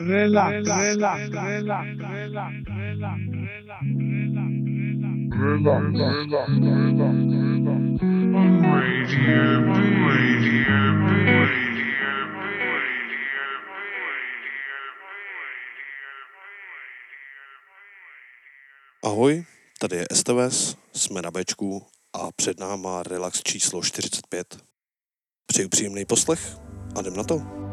relax, relax, relax, relax, relax, Ahoj, tady je STVS, jsme na bečku a před náma relax číslo 45. Přeju příjemný poslech a jdem na to.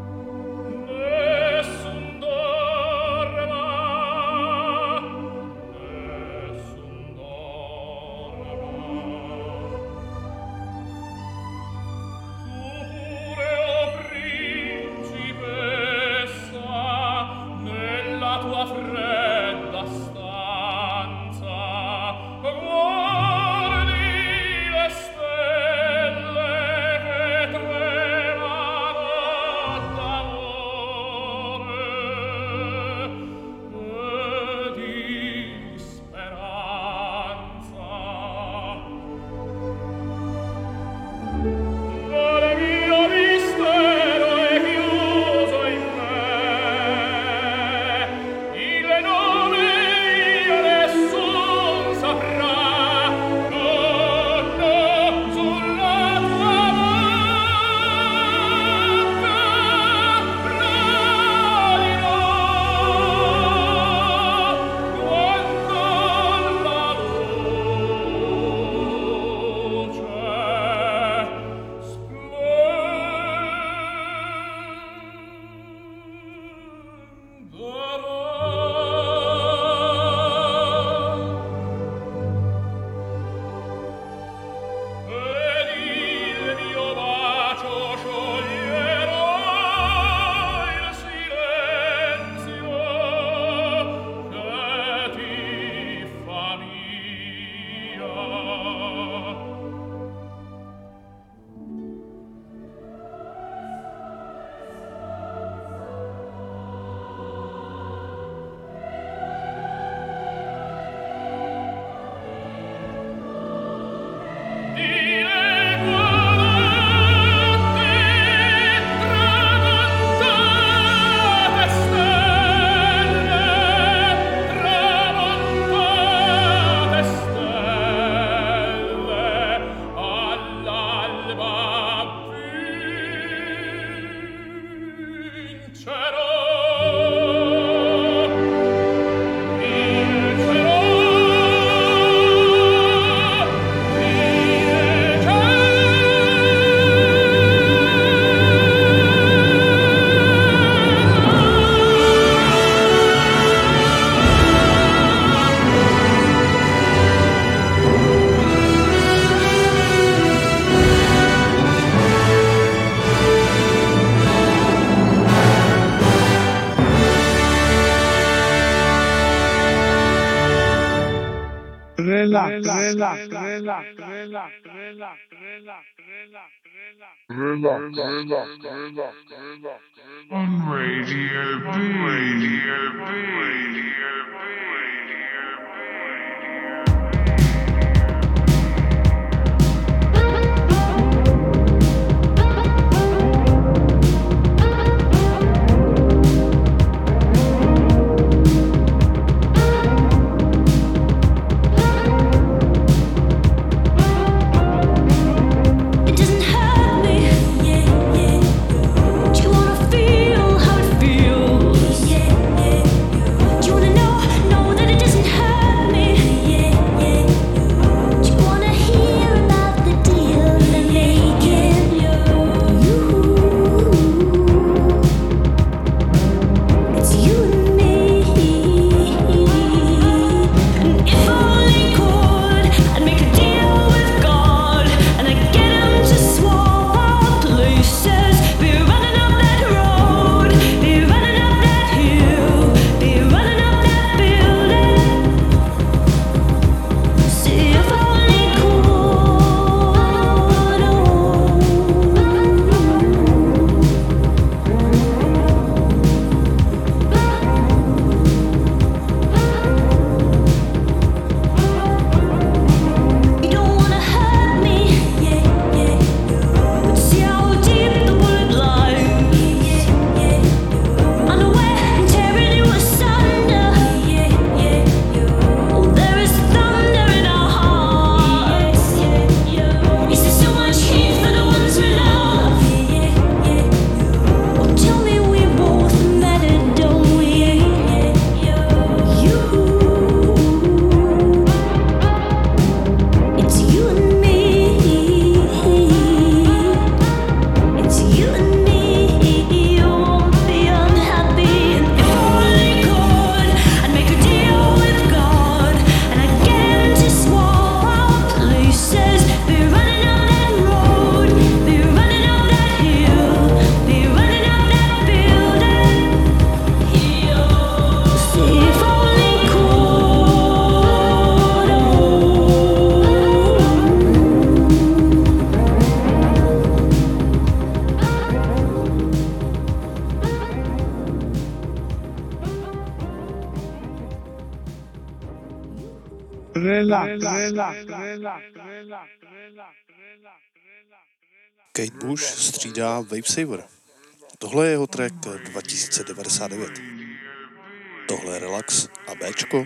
Kate Bush střídá Wave Saver. Tohle je jeho track 2099. Tohle je Relax a Bčko.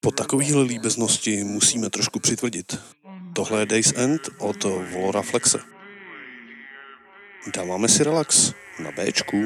Po takovéhle líbeznosti musíme trošku přitvrdit. Tohle je Days End od Volora Flexe. Dáváme si relax na Bčku.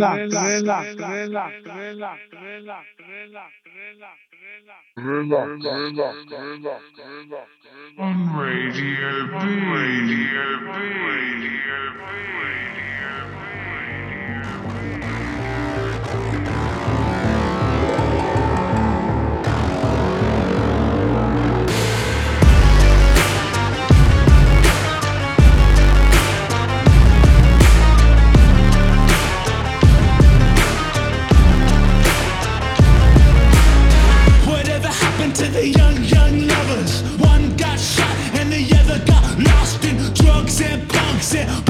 Relax, On Radio B. Radio B. Radio B. Radio B. young, young lovers? One got shot and the other got lost in drugs and punks and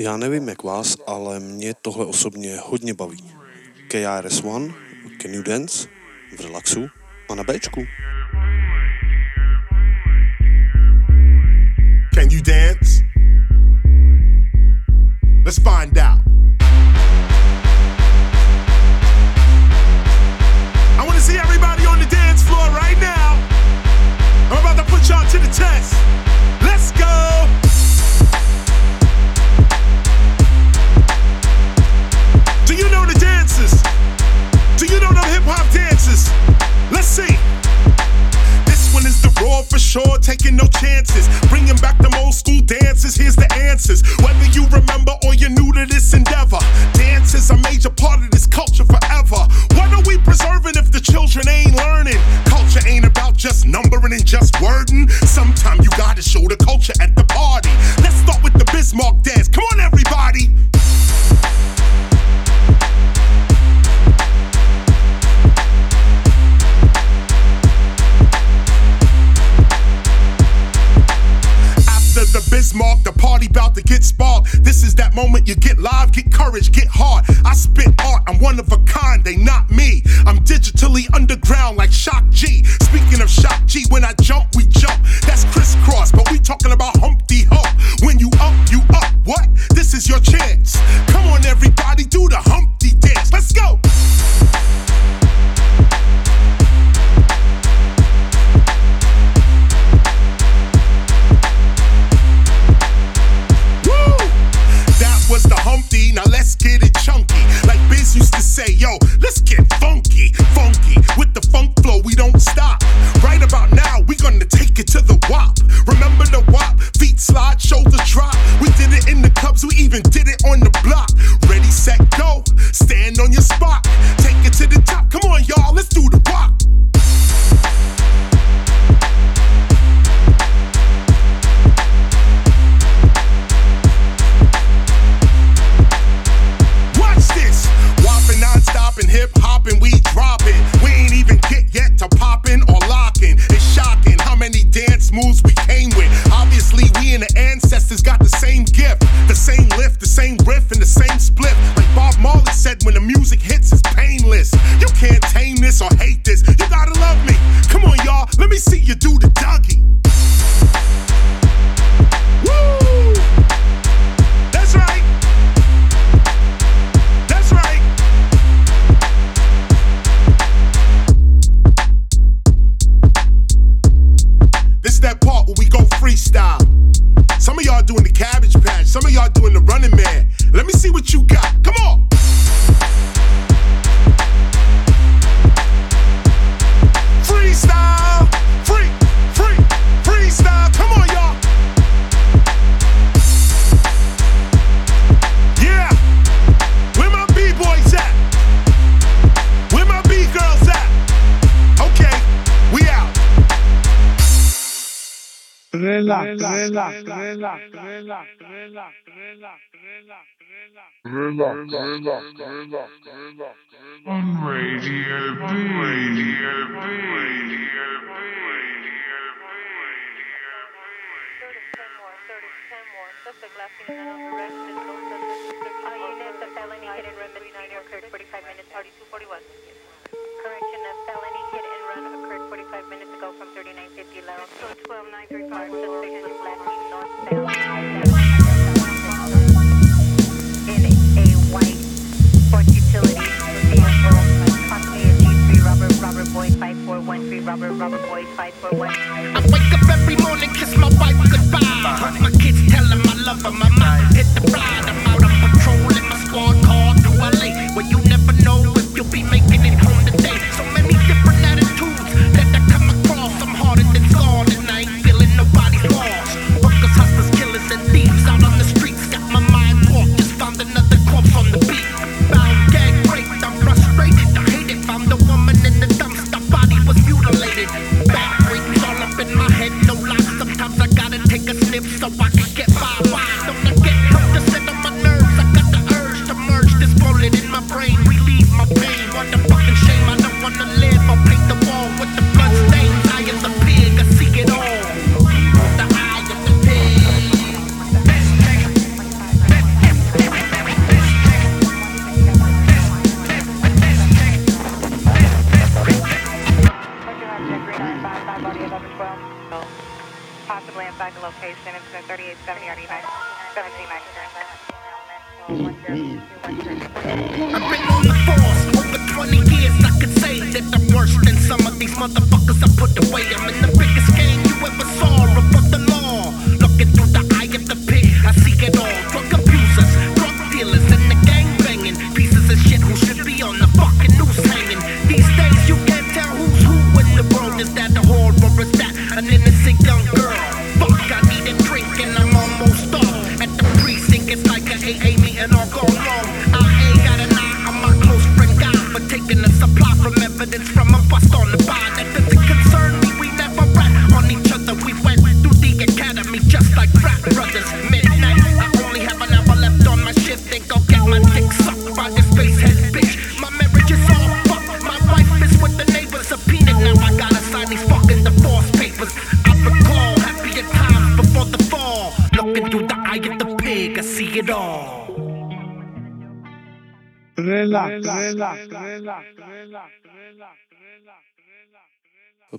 Já nevím jak vás, ale mě tohle osobně hodně baví. KRS One, Can You Dance, v relaxu a na Bčku. Can you dance? Let's find out. taking no chances. Bringing back them old school dances, here's the answers. Relax, relax, relax, on Radio B, Radio Radio rubber, boy, fight for what? I wake up every morning, kiss my wife goodbye. My kids tell them I love her, my mind hit the block.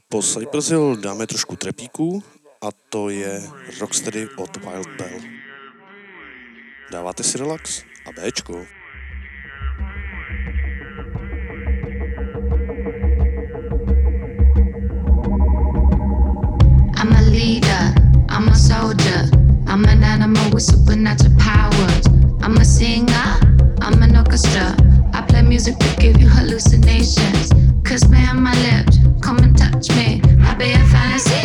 Po Cypressil dáme trošku trepíku a to je Rocksteady od Wild Bell. Dáváte si relax a Bčko. I'm a leader, I'm a soldier, I'm an animal with supernatural powers. I'm a singer, I'm an orchestra. that music will give you hallucinations. Kiss me on my lips, come and touch me. I'll be a fantasy.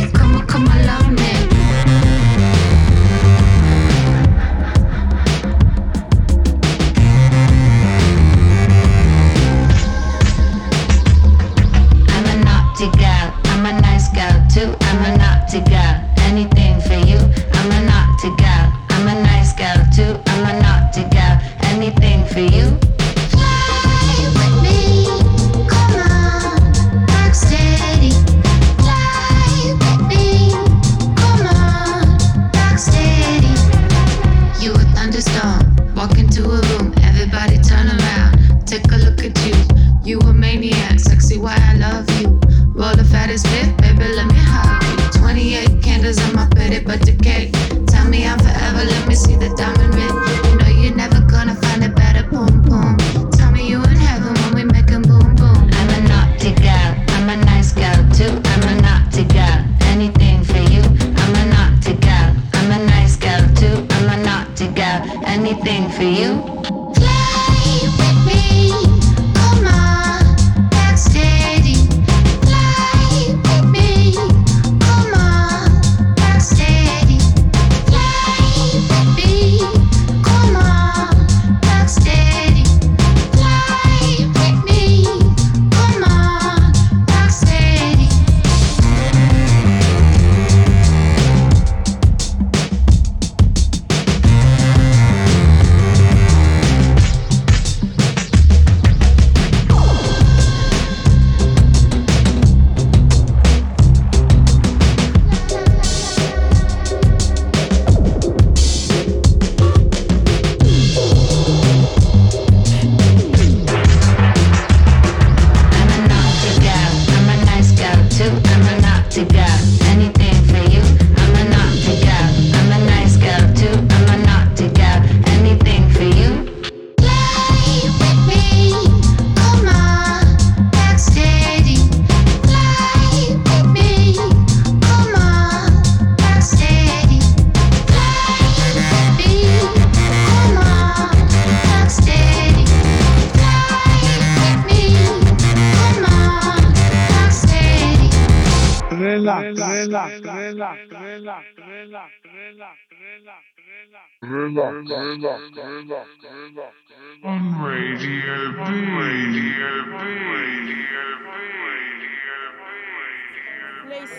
place.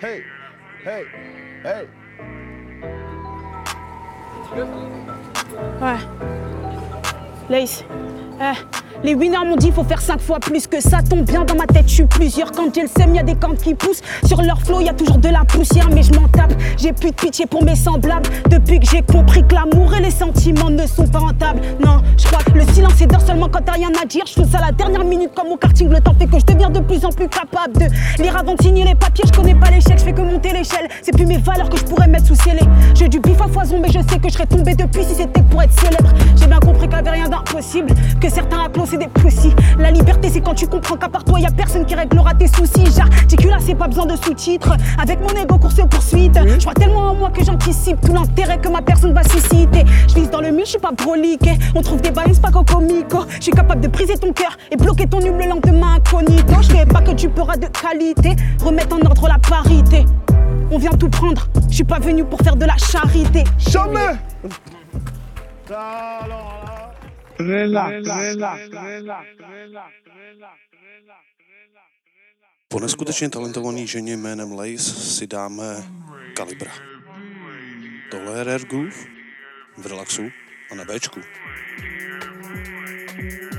Hey, hey, hey. Ouais. Lace. Eh, les winners m'ont dit faut faire 5 fois plus que ça tombe bien dans ma tête, je suis plusieurs quand j'ai le sème, y a des camps qui poussent sur leur flot, y a toujours de la poussière mais je m'en tape, j'ai plus de pitié pour mes semblables depuis que j'ai compris que l'amour et les sentiments ne sont pas rentables. Non, je crois que le silence est d'or seulement quand t'as rien à dire. Je fais ça à la dernière minute comme au karting, le temps fait que je deviens de plus en plus capable de lire avant de signer les papiers, je connais pas l'échec, je fais que monter l'échelle. C'est plus mes valeurs que je pourrais mettre sous scellé. J'ai du bif à foison mais je sais que je serais tombé depuis si c'était pour être célèbre. J'ai bien compris qu'il y avait rien d'impossible, que certains appelons c'est des poussis. La liberté c'est quand tu comprends qu'à part toi y a personne qui réglera tes soucis. J'articule c'est pas besoin de sous-titres. Avec mon ego course poursuite, je crois tellement en moi que j'anticipe tout l'intérêt que ma personne va susciter. Je vise dans le mille, je suis pas brolique. On trouve des balances pas comico. Je suis capable de briser ton cœur et bloquer ton hume le lendemain incognito. Je fais pas que tu pourras de qualité, remettre en ordre la parité. On vient tout prendre, je suis pas venu pour faire de la charité. Jamais relax, relax, relax, Po neskutečně talentované ženě jménem Lace si dáme Kalibra. Tohle je Rare Groove v relaxu a na Bčku. relax,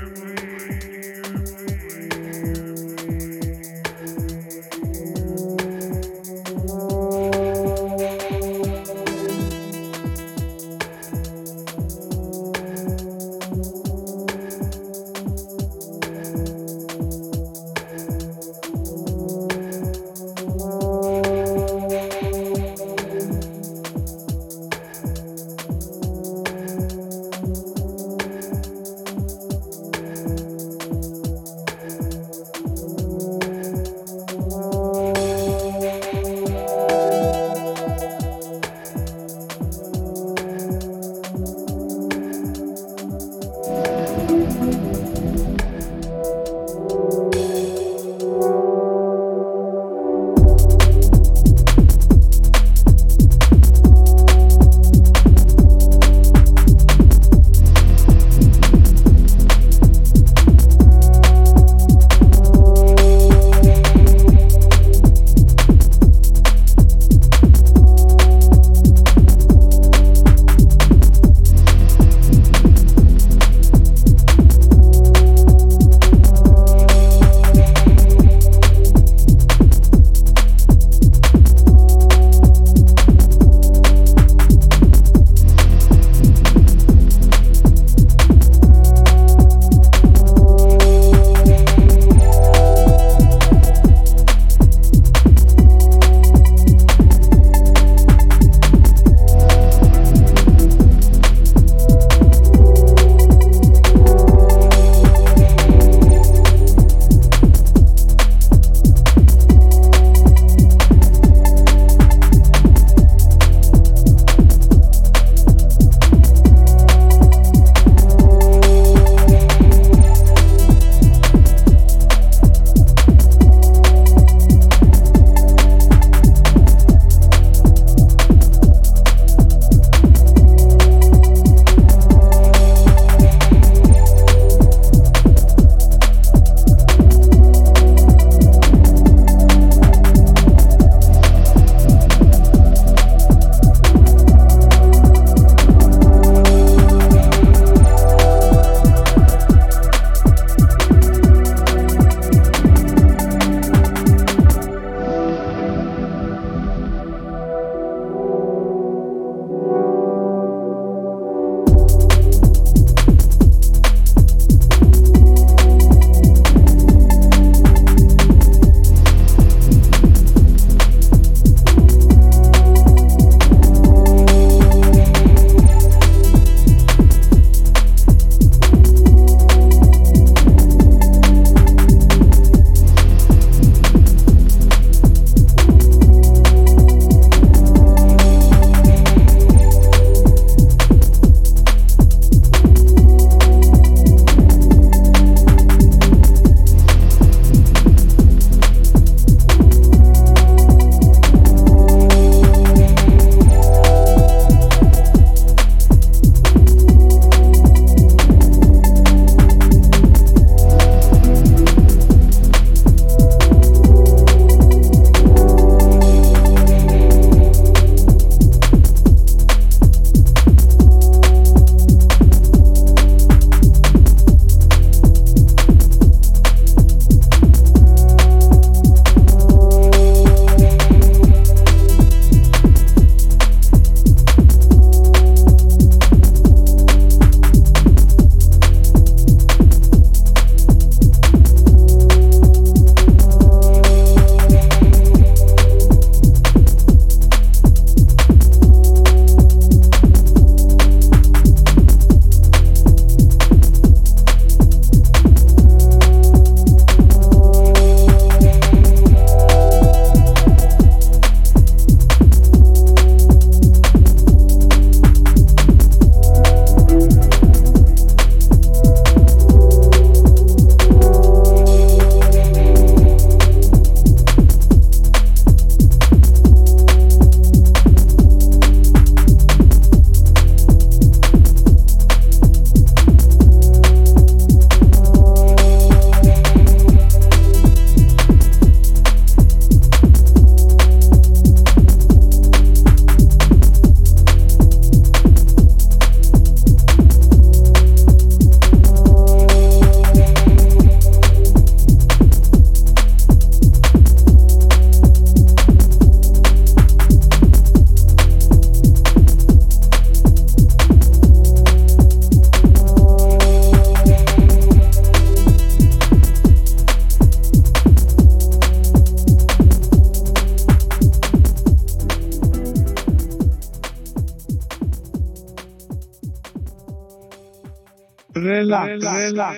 On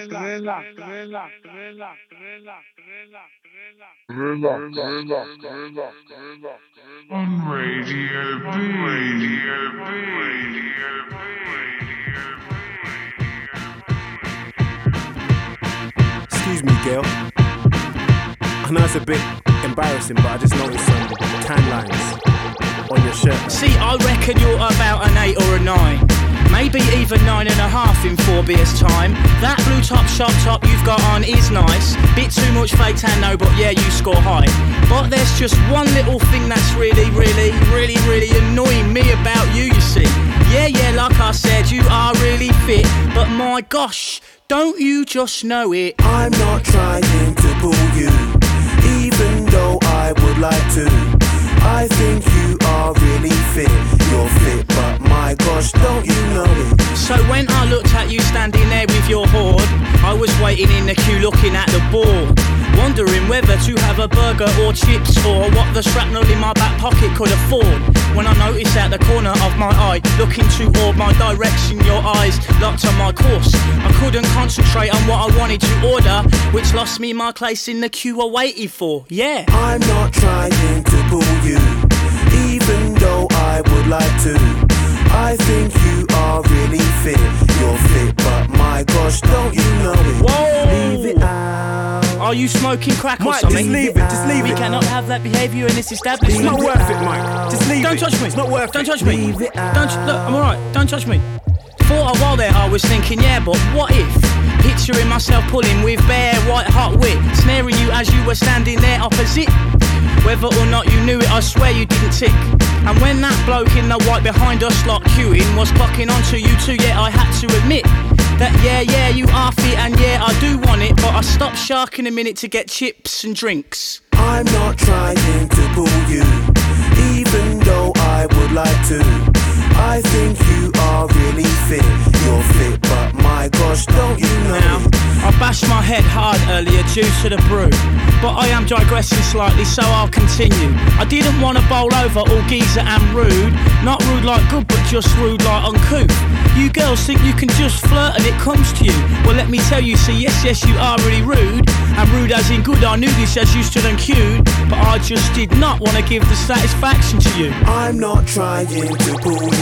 Radio B. Radio B. Radio B. Excuse me, girl. I know it's a bit embarrassing, but I just noticed some tan lines on your shirt. See, I reckon you're about an 8 or a 9. Maybe even nine and a half in four beers time. That blue Topshop top you've got on is nice. Bit too much fake tan though, but yeah, you score high. But there's just one little thing that's really, really, really, really annoying me about you, you see. Yeah, yeah, like I said, you are really fit. But my gosh, don't you just know it? I'm not trying to pull you, even though I would like to. I think you are really fit. You're fit, my gosh, don't you know it? So when I looked at you standing there with your hoard, I was waiting in the queue looking at the board. Wondering whether to have a burger or chips or what the shrapnel in my back pocket could afford. When I noticed out the corner of my eye, looking toward my direction, your eyes locked on my course. I couldn't concentrate on what I wanted to order, which lost me my place in the queue I waited for. Yeah. I'm not trying to pull you, even though I would like to. I think you are really fit. You're fit, but my gosh, don't you know it? Whoa! Leave it out. Are you smoking crack or Mike, something? just leave it, just leave we it. cannot have that behaviour in this establishment. It's not worth it, Mike. Just leave it. Don't it. touch me. It's not worth it. Don't touch me. Leave it Don't. Look, I'm alright. Don't touch me. For a while there, I was thinking, yeah, but what if? Picturing myself pulling with bare white hot wit, snaring you as you were standing there opposite. Whether or not you knew it, I swear you didn't tick. And when that bloke in the white behind us, like queuing, was clocking onto you too, yeah, I had to admit that yeah, yeah, you are fit, and yeah, I do want it, but I stopped sharking a minute to get chips and drinks. I'm not trying to pull you, even though I would like to. I think you are really fit. You're fit, but my gosh, don't you know Now. I bashed my head hard earlier due to the brew, but I am digressing slightly, so I'll continue. I didn't want to bowl over all geezer and rude, not rude like good, but just rude like uncouth. You girls think you can just flirt and it comes to you. Well, let me tell you, see, yes, yes, you are really rude, and rude as in good. I knew this as you stood and queued, but I just did not want to give the satisfaction to you. I'm not trying to pull you,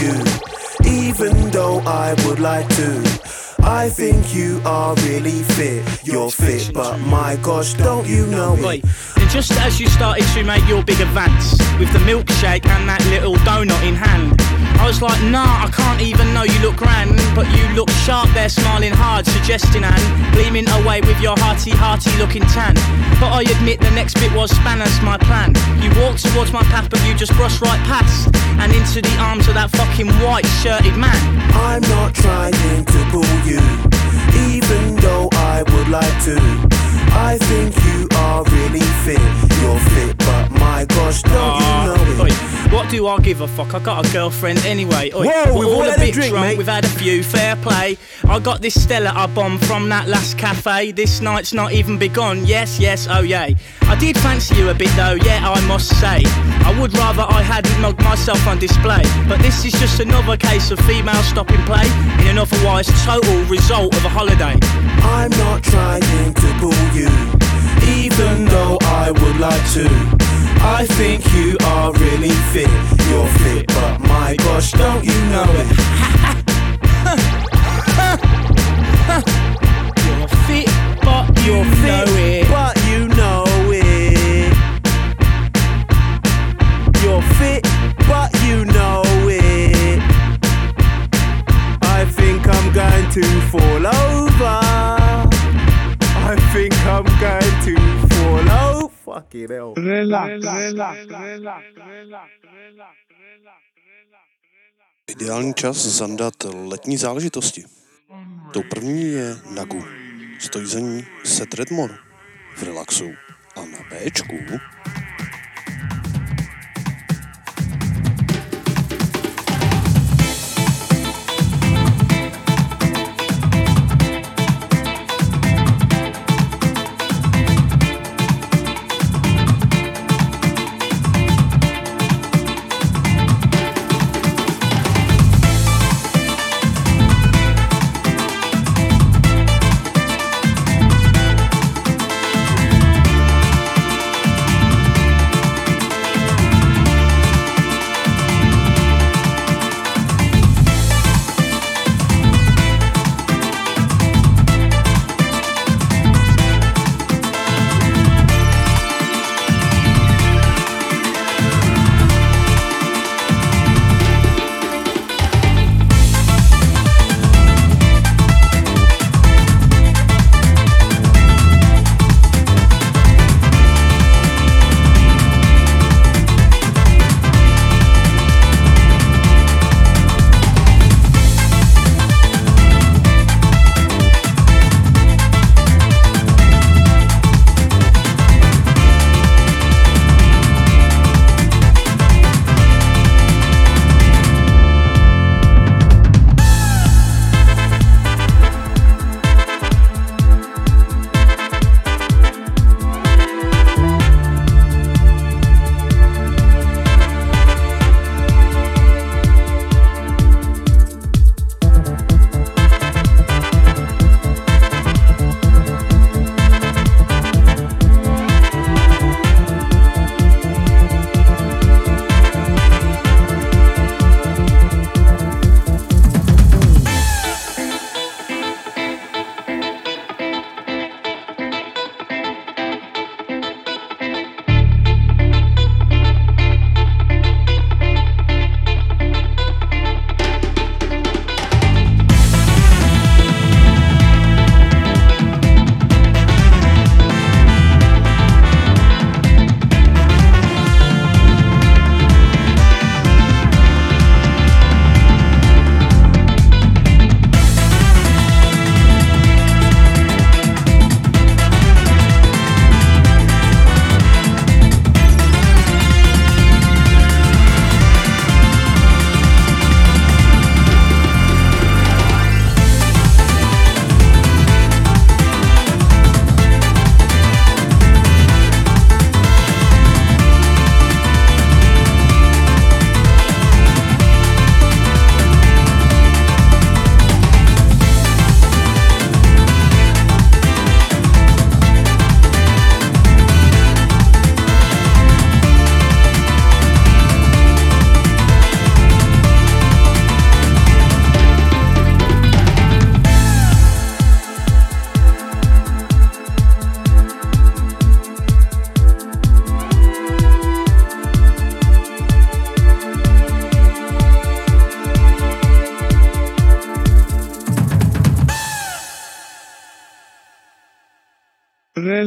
even though I would like to. I think you are really fit. You're fit, but my gosh, don't you know it? and just as you started to make your big advance with the milkshake and that little donut in hand, I was like, nah, I can't even know you look grand, but you look sharp there, smiling hard, suggesting and gleaming away with your hearty, hearty looking tan. But I admit the next bit was spanners my plan. You walked towards my path, but you just brushed right past and into the arms of that fucking white shirted man. I'm not trying to pull you, even though I would like to. I think you are really fit. You're fit, but my gosh, don't Ah, you know oi, it? What do I give a fuck? I got a girlfriend anyway. Oi, Whoa, we're we've all all a had a bit drink, drunk. mate. We've had a few. Fair play. I got this Stella I bombed from that last cafe. This night's not even begun. Yes, yes, oh yay. I did fancy you a bit though. Yeah, I must say. I would rather I hadn't mugged myself on display. But this is just another case of female stopping play in an otherwise total result of a holiday. I'm not trying to pull you, even though I would like to. I think you are really fit. You're fit, but my gosh, don't you know it? You're fit, but you You're know fit, it. but you know it. You're fit, but you know it. I think I'm going to fall over. I think I'm going to. Fucking hell. relax, relax, relax, relax, relax, relax. Ideální čas zandat letní záležitosti. Tou první je Nagu. Stojí za ní Seth Redmore v relaxu a na Bčku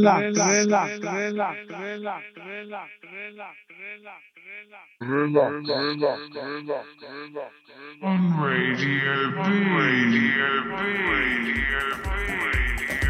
relax, On Radio B. Radio B. Radio B.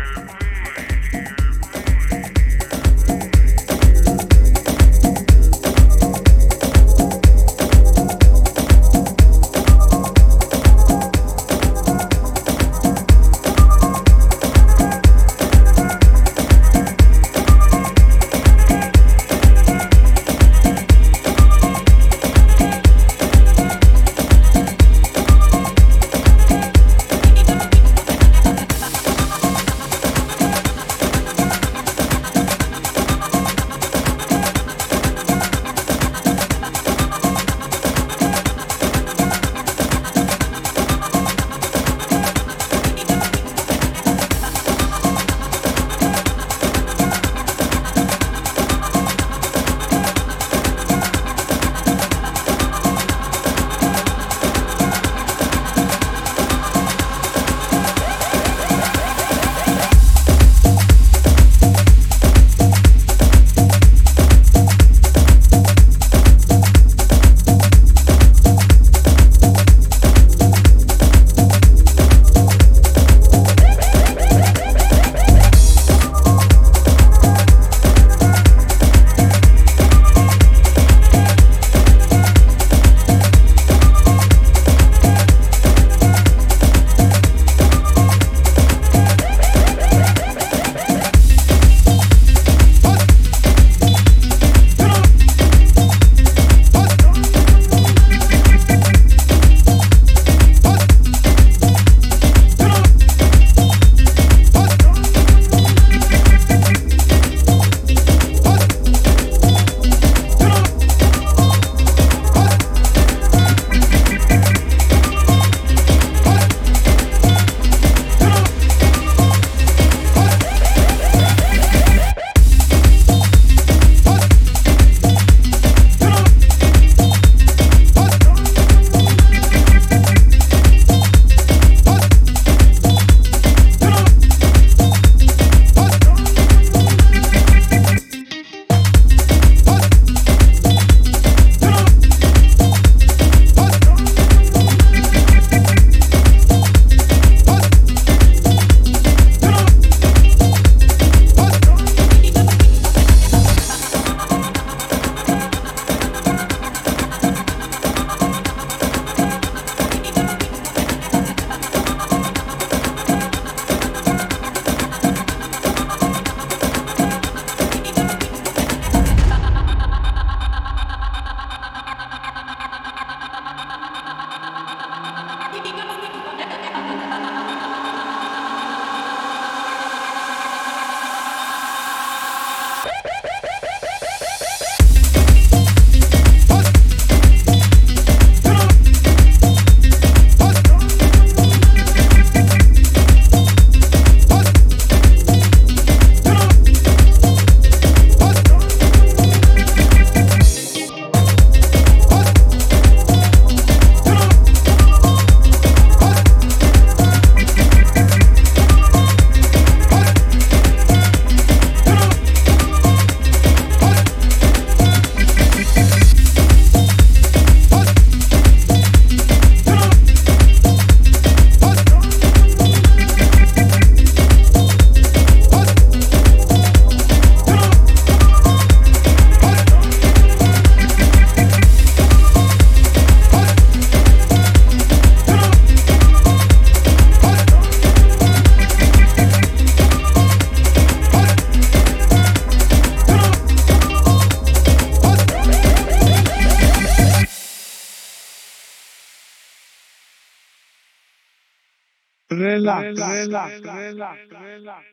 relax, relax, relax, relax,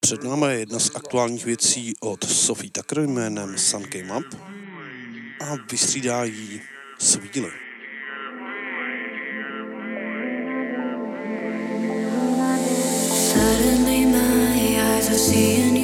Před námi je jedna z aktuálních věcí od Sophie Tucker jménem Sun Came Up a vystřídá jí Svíly. Suddenly my eyes are seeing you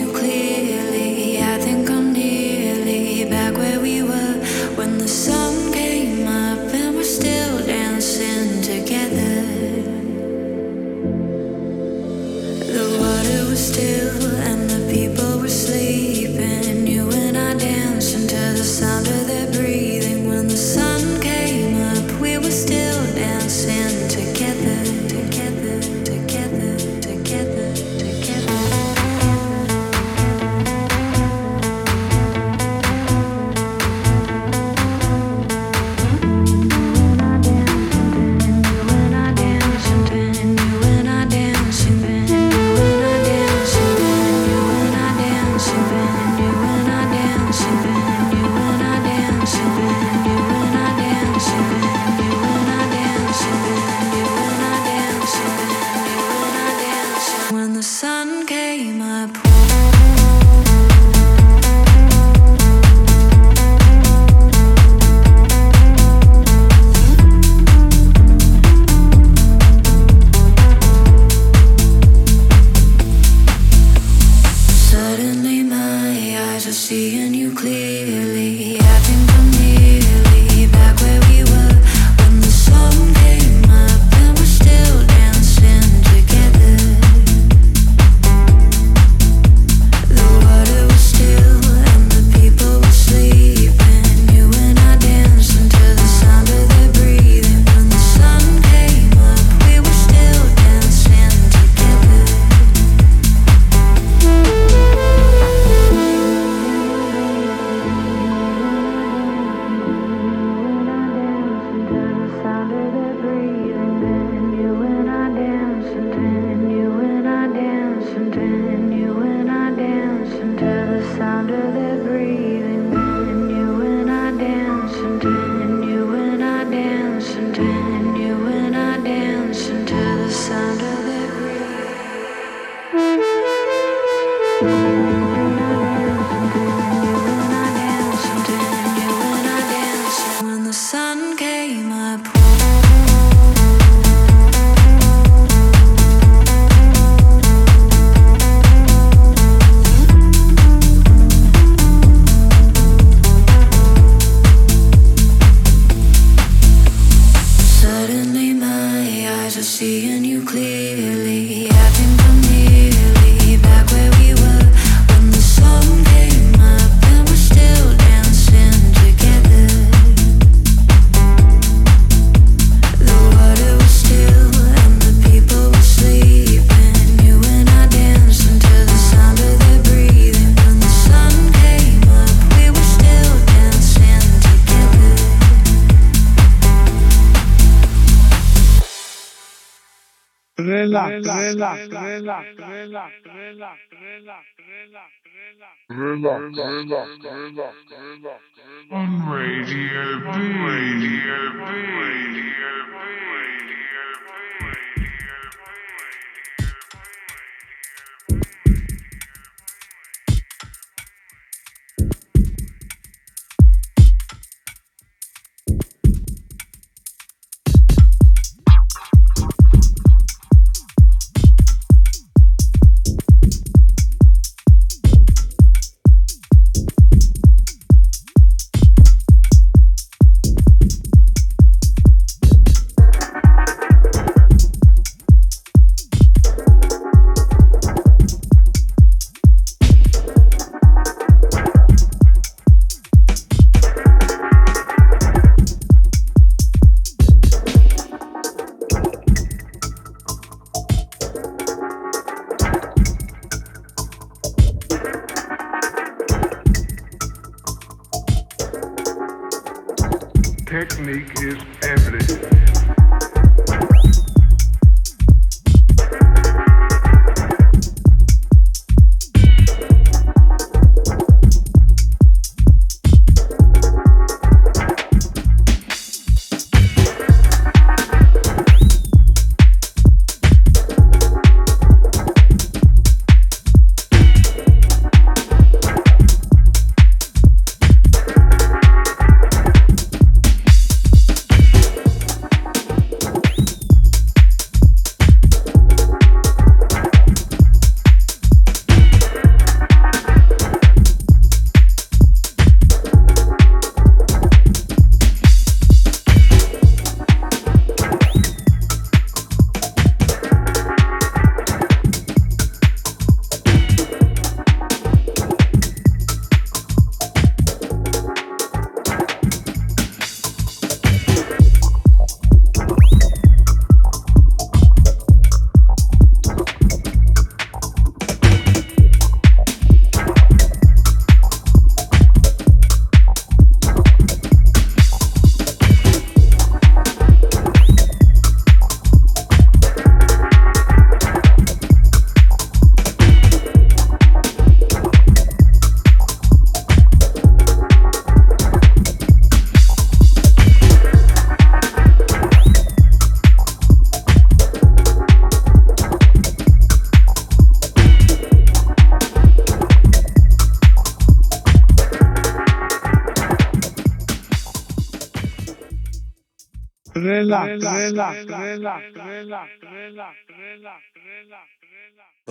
On Radio B. Radio B. Radio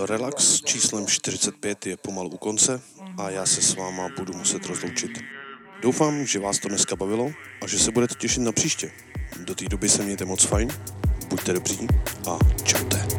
relax, číslem 45 je pomalu u konce a já se s váma budu muset rozloučit. Doufám, že vás to dneska bavilo a že se budete těšit na příště. Do té doby se mějte moc fajn, buďte dobří a čaute.